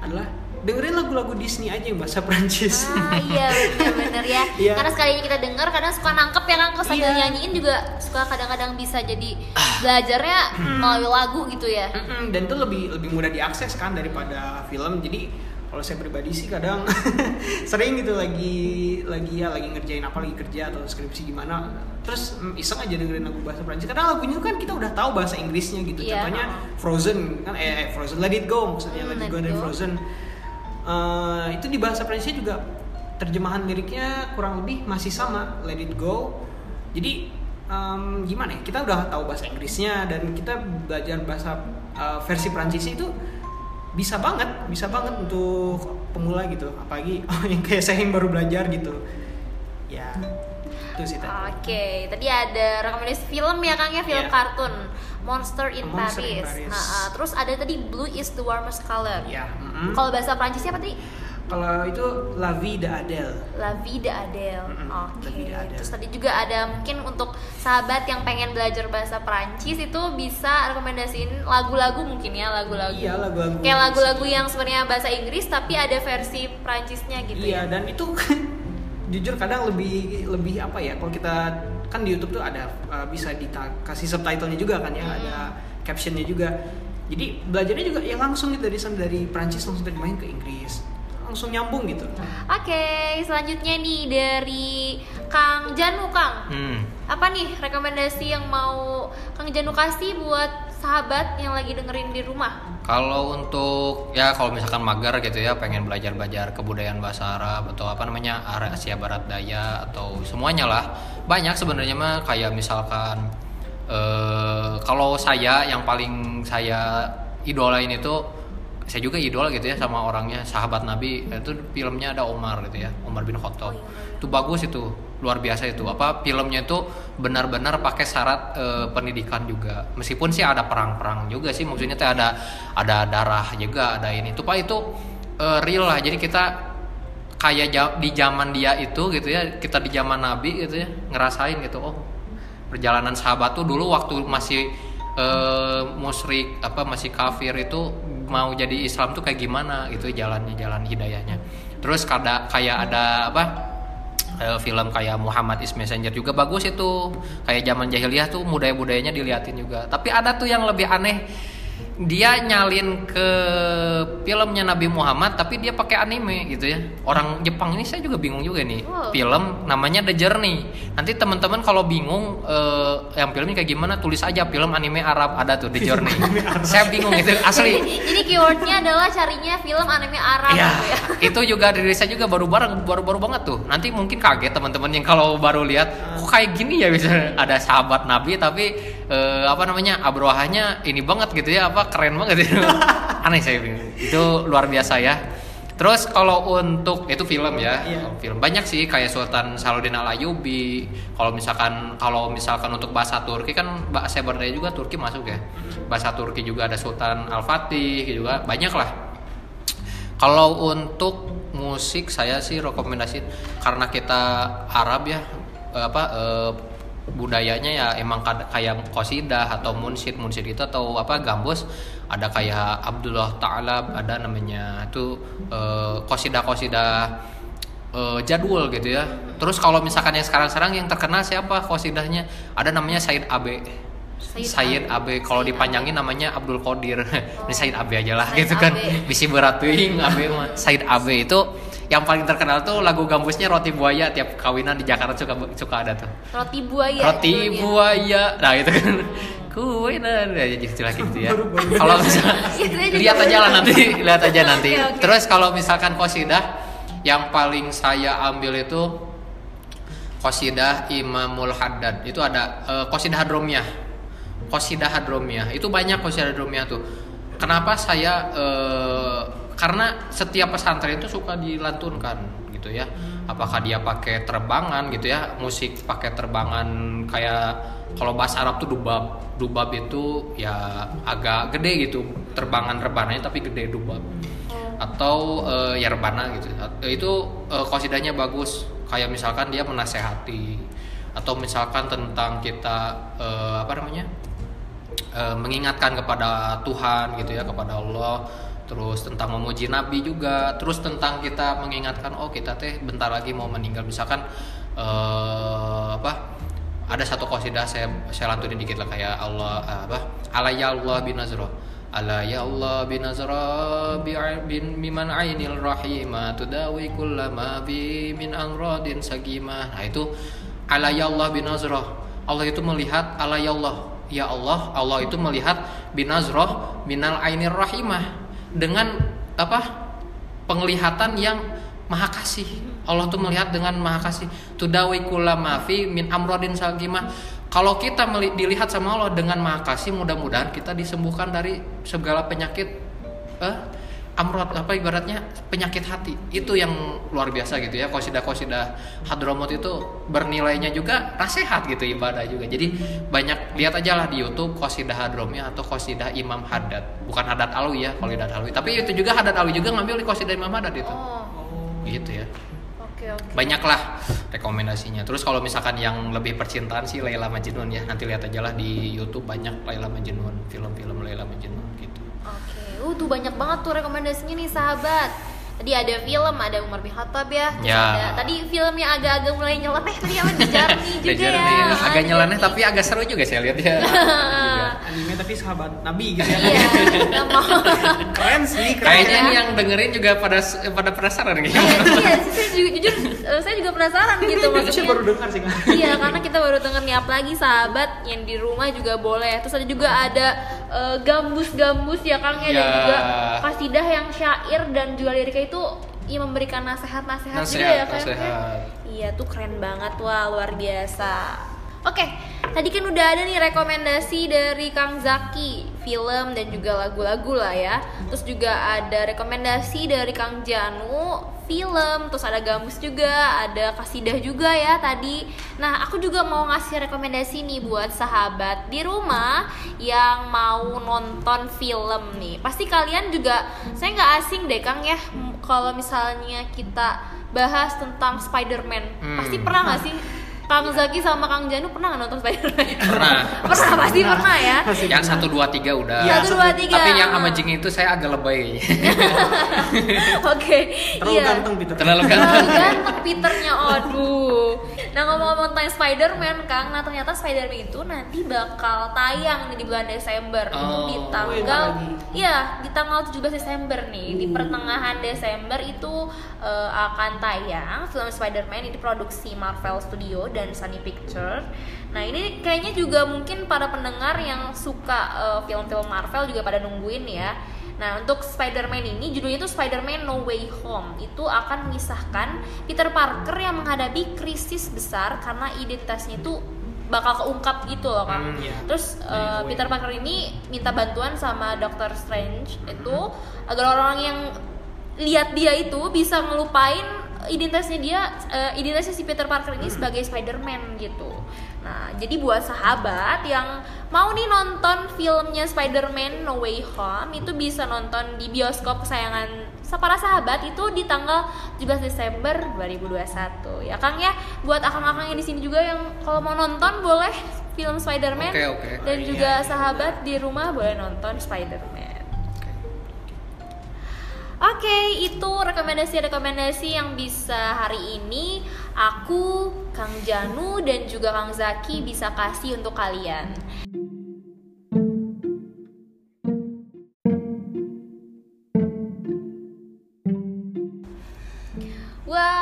adalah dengerin lagu-lagu Disney aja yang bahasa Prancis. Ah iya bener-bener ya. [LAUGHS] Iya. Karena sekalinya kita denger kadang suka nangkep ya kan kalau sambil Iya. nyanyiin juga suka kadang-kadang bisa jadi belajarnya melalui lagu gitu ya. Mm-mm, dan itu lebih lebih mudah diakses kan daripada film jadi kalau saya pribadi sih kadang [LAUGHS] sering gitu lagi lagi ya lagi ngerjain apa lagi kerja atau skripsi gimana terus mm, iseng aja dengerin lagu bahasa Prancis karena lagunya kan kita udah tahu bahasa Inggrisnya gitu Iya. contohnya Frozen kan eh, eh, Frozen Let It Go maksudnya Hmm, Let It Go Go. Frozen Eh, itu di bahasa Prancisnya juga terjemahan liriknya kurang lebih masih sama Let It Go. Jadi em, gimana ya kita udah tahu bahasa Inggrisnya dan kita belajar bahasa eh, versi Prancisnya itu bisa banget bisa banget untuk pemula gitu. Apalagi [LAUGHS] yang kayak saya yang baru belajar gitu. Ya sih tadi Oke, tadi ada rekomendasi film ya Kang ya, film Iya. kartun Monster in Monster in Paris. Paris. Nah, ah, terus ada tadi Blue is the warmest color. ya mm-mm. Kalau bahasa Prancisnya apa tadi? kalau itu La Vie d'Adèle La Vie d'Adèle. Mm-mm, Oke. La Vie d'Adèle. Terus tadi juga ada mungkin untuk sahabat yang pengen belajar bahasa Prancis itu bisa rekomendasiin lagu-lagu mungkin ya, lagu-lagu. Iya, lagu-lagu. Kayak lagu-lagu yang sebenarnya bahasa Inggris tapi ada versi Prancisnya gitu Iya ya. dan itu jujur kadang lebih lebih apa ya kalau kita kan di YouTube tuh ada uh, bisa dikasih subtitlenya juga kan ya ada captionnya juga jadi belajarnya juga ya langsung gitu dari dari Prancis langsung terjemahin ke Inggris langsung nyambung gitu Oke, selanjutnya nih dari Kang Janu Kang. Hmm. Apa nih rekomendasi yang mau Kang Janu kasih buat sahabat yang lagi dengerin di rumah? Kalau untuk ya kalau misalkan mager gitu ya pengen belajar-belajar kebudayaan bahasa Arab atau apa namanya Asia Barat Daya atau semuanya lah. Banyak sebenarnya mah kayak misalkan eh kalau saya yang paling saya idolain itu saya juga idola gitu ya sama orangnya sahabat Nabi itu filmnya ada Omar gitu ya Omar bin Khattab. Itu bagus itu luar biasa itu. Apa filmnya itu benar-benar pakai syarat eh, pendidikan juga. Meskipun sih ada perang-perang juga sih maksudnya teh ada ada darah juga ada ini. Itu pak itu eh, real lah. Jadi kita kayak di zaman dia itu gitu ya kita di zaman Nabi gitu ya ngerasain gitu oh perjalanan sahabat tuh dulu waktu masih eh, musyrik apa masih kafir itu mau jadi Islam tuh kayak gimana gitu jalannya jalan hidayahnya. Terus kada kayak ada apa eh, film kayak Muhammad is Messenger juga bagus itu. Kayak zaman jahiliyah tuh budaya budayanya diliatin juga. Tapi ada tuh yang lebih aneh dia nyalin ke filmnya Nabi Muhammad tapi dia pakai anime gitu ya. Orang Jepang ini saya juga bingung juga nih. Wow. film namanya The Journey. Nanti teman-teman kalau bingung eh, yang filmnya kayak gimana tulis aja film anime Arab ada tuh The Journey. saya bingung itu asli. Jadi keywordnya adalah carinya film anime Arab Iya, gitu ya. [LAUGHS] itu juga dari saya juga baru bareng baru baru banget tuh. Nanti mungkin kaget teman-teman yang kalau baru lihat kok kayak gini ya bisa? Ada sahabat Nabi tapi eh, apa namanya abrohanya ini banget gitu ya apa keren banget itu. [LAUGHS] Aneh saya. Itu luar biasa ya. Terus kalau untuk itu film ya, Iya. film banyak sih kayak Sultan Salahuddin Al Ayyubi. Kalau misalkan kalau misalkan untuk bahasa Turki kan bahasa berdaya juga Turki masuk ya. Bahasa Turki juga ada Sultan Al Fatih juga banyak lah. Kalau untuk musik saya sih rekomendasi karena kita Arab ya eh, apa eh, budayanya ya emang kayak kosidah atau munsid munsid itu atau apa gambus ada kayak Abdullah Ta'ala ada namanya itu eh, kosidah kosidah eh, jadwal gitu ya. Terus kalau misalkan yang sekarang-sekarang yang terkenal siapa kosidahnya? Ada namanya Said Abe. Said Said Abe kalau dipanjangin namanya Abdul Qadir. [LAUGHS] Ini Said Abe aja lah Said gitu kan. Bisi berat teuing Abe mah. Said Abe itu yang paling terkenal tuh lagu gambusnya Roti Buaya tiap kawinan di Jakarta suka suka ada tuh. Roti buaya. Roti judulnya. buaya. Nah, itu kan. [LAUGHS] Kue nah, ya jadi lagi gitu ya. Kalau misalnya [LAUGHS] lihat aja lah nanti, lihat aja nanti. [LAUGHS] Oke, oke. Terus kalau misalkan kosidah yang paling saya ambil itu kosidah Imamul Haddad. Itu ada eh, kosidah Hadromiyah. Kosidah Hadromiyah. Itu banyak kosidah Hadromiyah tuh. Kenapa saya eh, karena setiap pesantren itu suka dilantunkan gitu. ya. Apakah dia pakai terbangan gitu ya. Musik pakai terbangan kayak kalau bahasa Arab tuh dubab. Dubab itu ya agak gede gitu. Terbangan rebananya tapi gede dubab. Atau eh, ya rebana gitu. Itu eh, kosidahnya bagus. Kayak misalkan dia menasehati. Atau misalkan tentang kita eh, apa namanya? Eh, mengingatkan kepada Tuhan gitu ya kepada Allah terus tentang memuji Nabi juga. Terus tentang kita mengingatkan oh kita teh bentar lagi mau meninggal. Misalkan eh, apa ada satu qasidah saya saya lantunin dikit lah kayak Allah eh, apa alayya Allah bin Nazra ala ya Allah bin Nazra bi bin miman ainil rahima tudawi kullama bi min amradin sagimah nah itu ala ya Allah bin Allah itu melihat ala ya Allah. Ya Allah Allah itu melihat bin Nazra minal ainir rahimah dengan apa penglihatan yang maha kasih. Allah tuh melihat dengan maha kasih. Tudawi kullama fi min amradin sagimah kalau kita dilihat sama Allah dengan maha kasih mudah-mudahan kita disembuhkan dari segala penyakit eh amrod apa ibaratnya penyakit hati. Itu yang luar biasa gitu ya kosidah kosidah hadromot itu bernilainya juga nasihat gitu ibadah juga. Jadi banyak lihat aja lah di YouTube kosidah hadromnya atau kosidah Imam Haddad. Bukan Haddad Alwi ya kalau Haddad Alwi. Tapi itu juga Haddad Alwi juga ngambil di kosidah Imam Haddad itu. Oh, gitu ya. Oke oke. banyak lah rekomendasinya. Terus kalau misalkan yang lebih percintaan sih Laila Majnun ya. Nanti lihat aja lah di YouTube banyak Laila Majnun film-film Laila Majnun gitu Oke, uh tuh banyak banget tuh rekomendasinya nih sahabat. Tadi ada film, ada Umar bin Khattab ya. Terus Ya. ada tadi film yang agak-agak mulai nyeleneh tadi apa The Journey [LAUGHS] juga ya. Ah, agak nyeleneh tapi agak seru juga saya lihat ya Juga. [LAUGHS] anime tapi sahabat nabi gitu ya Iya, [LAUGHS] keren sih keren kayaknya ya. ini yang dengerin juga pada pada penasaran gitu Iya, iya, sih, saya juga jujur eh, saya juga penasaran gitu saya maksudnya. baru dengar sih Iya, karena kita baru denger nih apalagi sahabat yang di rumah juga boleh. Terus ada juga ada eh, gambus-gambus ya Kang ya dan Ya. juga kasidah yang syair dan juga liriknya itu ya memberikan nasihat-nasihat juga ya Kang. nasihat. Iya tuh keren banget wah luar biasa. Oke, tadi kan udah ada nih rekomendasi dari Kang Zaki film dan juga lagu-lagu lah ya. Terus juga ada rekomendasi dari Kang Janu film, terus ada Gambus juga, ada Kasidah juga ya tadi. Nah, aku juga mau ngasih rekomendasi nih buat sahabat di rumah yang mau nonton film nih. Pasti kalian juga, saya nggak asing deh Kang ya, kalau misalnya kita bahas tentang Spider-Man. Hmm. Pasti pernah nggak sih? Kang Zaki sama Kang Janu pernah nggak nonton Spider-Man? Pernah. [LAUGHS] pernah, pasti pernah ya. yang satu dua tiga udah Iya, Satu, dua, tiga. tapi yang sama Jing itu saya agak lebay [LAUGHS] Oke, terlalu iya. ganteng Peter terlalu Terlalu ganteng ganteng Peternya, aduh. Nah ngomong-ngomong tentang Spider-Man, Kang, nah ternyata Spider-Man itu nanti bakal tayang nih di bulan Desember itu Oh. di tanggal, iya di tanggal 17 Desember nih, di pertengahan Desember itu eh, akan tayang film Spider-Man ini produksi Marvel Studio dan Sony Picture. Nah ini kayaknya juga mungkin para pendengar yang suka eh, film-film Marvel juga pada nungguin ya. Nah, untuk Spider-Man ini judulnya itu Spider-Man No Way Home. Itu akan mengisahkan Peter Parker yang menghadapi krisis besar karena identitasnya itu bakal keungkap gitu loh, Kang. Hmm, iya. Terus Way Peter Parker ini minta bantuan sama Doctor Strange itu agar orang yang lihat dia itu bisa ngelupain identitasnya dia eh, identitasnya si Peter Parker ini sebagai Spider-Man gitu. Nah, jadi buat sahabat yang mau nih nonton filmnya Spider-Man No Way Home itu bisa nonton di bioskop kesayangan para sahabat itu di tanggal 17 Desember 2021 ya Kang ya buat akang-akang yang di sini juga yang kalau mau nonton boleh film Spider-Man Oke, oke. dan Iya, juga iya. sahabat di rumah boleh nonton Spider-Man. Oke, itu rekomendasi-rekomendasi yang bisa hari ini aku, Kang Janu dan juga Kang Zaki bisa kasih untuk kalian.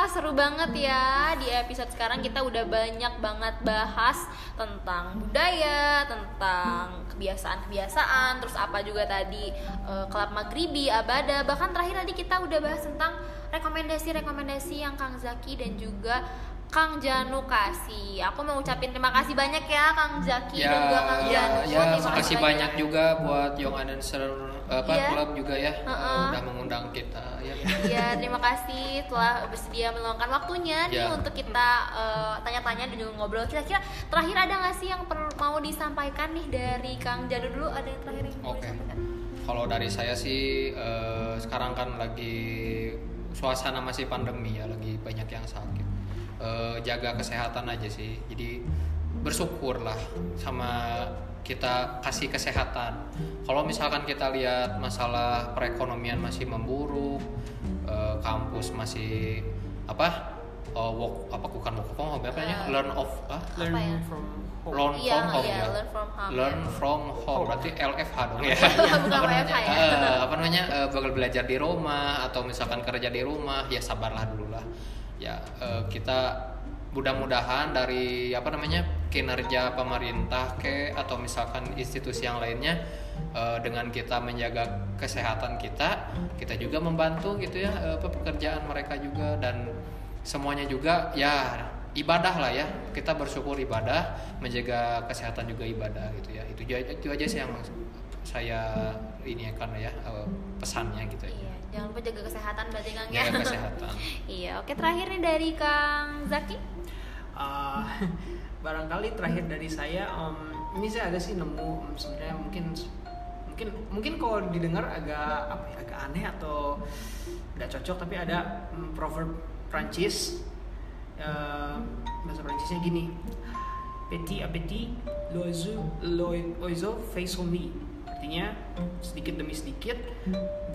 Wah seru banget ya di episode sekarang kita udah banyak banget bahas tentang budaya, tentang kebiasaan-kebiasaan, terus apa juga tadi eh, kelab magribi, abada, bahkan terakhir tadi kita udah bahas tentang rekomendasi-rekomendasi yang Kang Zaki dan juga Kang Janu kasih. Aku mau ucapin terima kasih banyak ya Kang Zaki ya dan juga Kang ya, Janu. ya Terima makasih banyak juga buat Young Dancer apa Iya. klub juga ya Heeh. udah mengundang kita ya Ya, terima kasih telah bersedia meluangkan waktunya nih Ya. untuk kita eh, tanya-tanya dan juga ngobrol. Kira-kira terakhir ada nggak sih yang perlu mau disampaikan nih dari Kang Janu dulu? Ada yang terakhir yang Oke. disampaikan? Kalau dari saya sih eh, sekarang kan lagi suasana masih pandemi ya, lagi banyak yang sakit. Eh, jaga kesehatan aja sih. Jadi bersyukurlah sama kita kasih kesehatan. Kalau misalkan kita lihat masalah perekonomian masih memburuk, eh, kampus masih apa? Oh, work apa bukan work from home apa namanya? Eh, Learn of ah? learn ya? from home Learn Iya, from home iya, ya. learn from home, Learn ya. from home berarti LFH dong ya. Bukan apa namanya? Ya. eh, apa namanya? eh, bakal belajar di rumah atau misalkan kerja di rumah, ya sabarlah dulu lah. Ya eh, kita mudah-mudahan dari apa namanya? kinerja pemerintah ke atau misalkan institusi yang lainnya eh, dengan kita menjaga kesehatan kita, kita juga membantu gitu ya apa pekerjaan mereka juga dan semuanya juga ya ibadah lah ya kita bersyukur ibadah menjaga kesehatan juga ibadah gitu ya itu aja itu aja sih yang saya ini kan ya eh, pesannya gitu ya Iya, jangan lupa jaga kesehatan berarti Kang ya. jaga kesehatan [LAUGHS] iya, oke terakhir nih dari Kang Zaki. Uh, [LAUGHS] barangkali terakhir dari saya um, ini saya ada sih nemu um, sebenarnya mungkin mungkin mungkin kalau didengar agak apa ya, agak aneh atau nggak cocok tapi ada um, proverb Prancis uh, bahasa Prancisnya gini petit à petit l'oiseau l'oiseau fait son nid. Artinya sedikit demi sedikit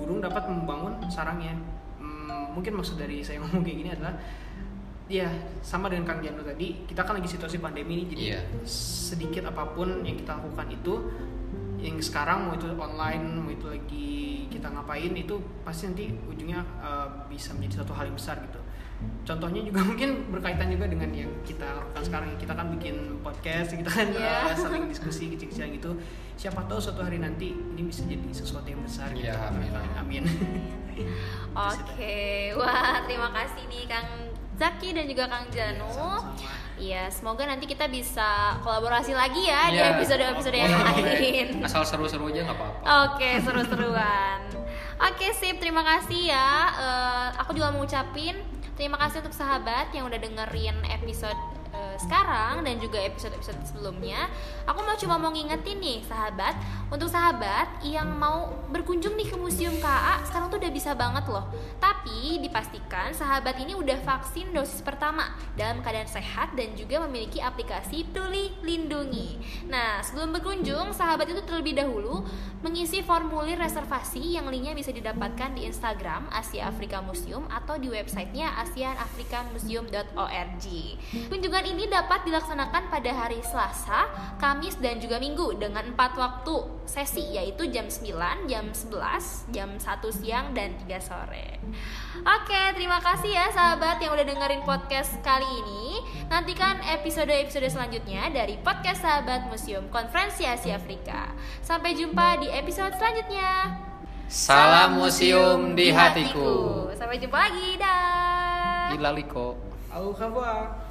burung dapat membangun sarangnya. Mungkin maksud dari saya ngomong kayak gini adalah ya sama dengan Kang Janu tadi kita kan lagi situasi pandemi ini jadi Iya. sedikit apa pun yang kita lakukan itu yang sekarang mau itu online mau itu lagi kita ngapain itu pasti nanti ujungnya uh, bisa menjadi suatu hal yang besar gitu contohnya juga [LAUGHS] mungkin berkaitan juga dengan yang kita lakukan sekarang kita kan bikin podcast kita kan Iya. uh, saling diskusi kecil-kecilan gitu siapa tahu suatu hari nanti ini bisa jadi sesuatu yang besar gitu Iya, amin. amin [LAUGHS] Oke, wah terima kasih nih Kang Zaki dan juga Kang Janu. Sama-sama. Iya, semoga nanti kita bisa kolaborasi lagi ya di Iya. episode-episode yang lain. asal seru-seru aja nggak apa-apa Oke, seru-seruan. Oke, sip. Terima kasih ya. Eh, aku juga mau ucapin terima kasih untuk sahabat yang udah dengerin episode sekarang dan juga episode-episode sebelumnya. Aku mau coba mau ngingetin nih sahabat, untuk sahabat yang mau berkunjung nih ke Museum KA, sekarang tuh udah bisa banget loh. Tapi dipastikan sahabat ini udah vaksin dosis pertama dalam keadaan sehat dan juga memiliki aplikasi Peduli Lindungi. Nah, sebelum berkunjung, sahabat itu terlebih dahulu mengisi formulir reservasi yang linknya bisa didapatkan di Instagram Asia Afrika Museum atau di websitenya asianafrikamuseum.org. Kunjungan ini dapat dilaksanakan pada hari Selasa, Kamis, dan juga Minggu dengan empat waktu sesi yaitu jam 9, jam 11, jam 1 siang, dan 3 sore. Oke, terima kasih ya sahabat yang udah dengerin podcast kali ini. Nantikan episode-episode selanjutnya dari podcast Sahabat Museum Konferensi Asia Afrika. Sampai jumpa di episode selanjutnya. salam museum di hatiku Sampai jumpa lagi, dah. Ilaliko au revoir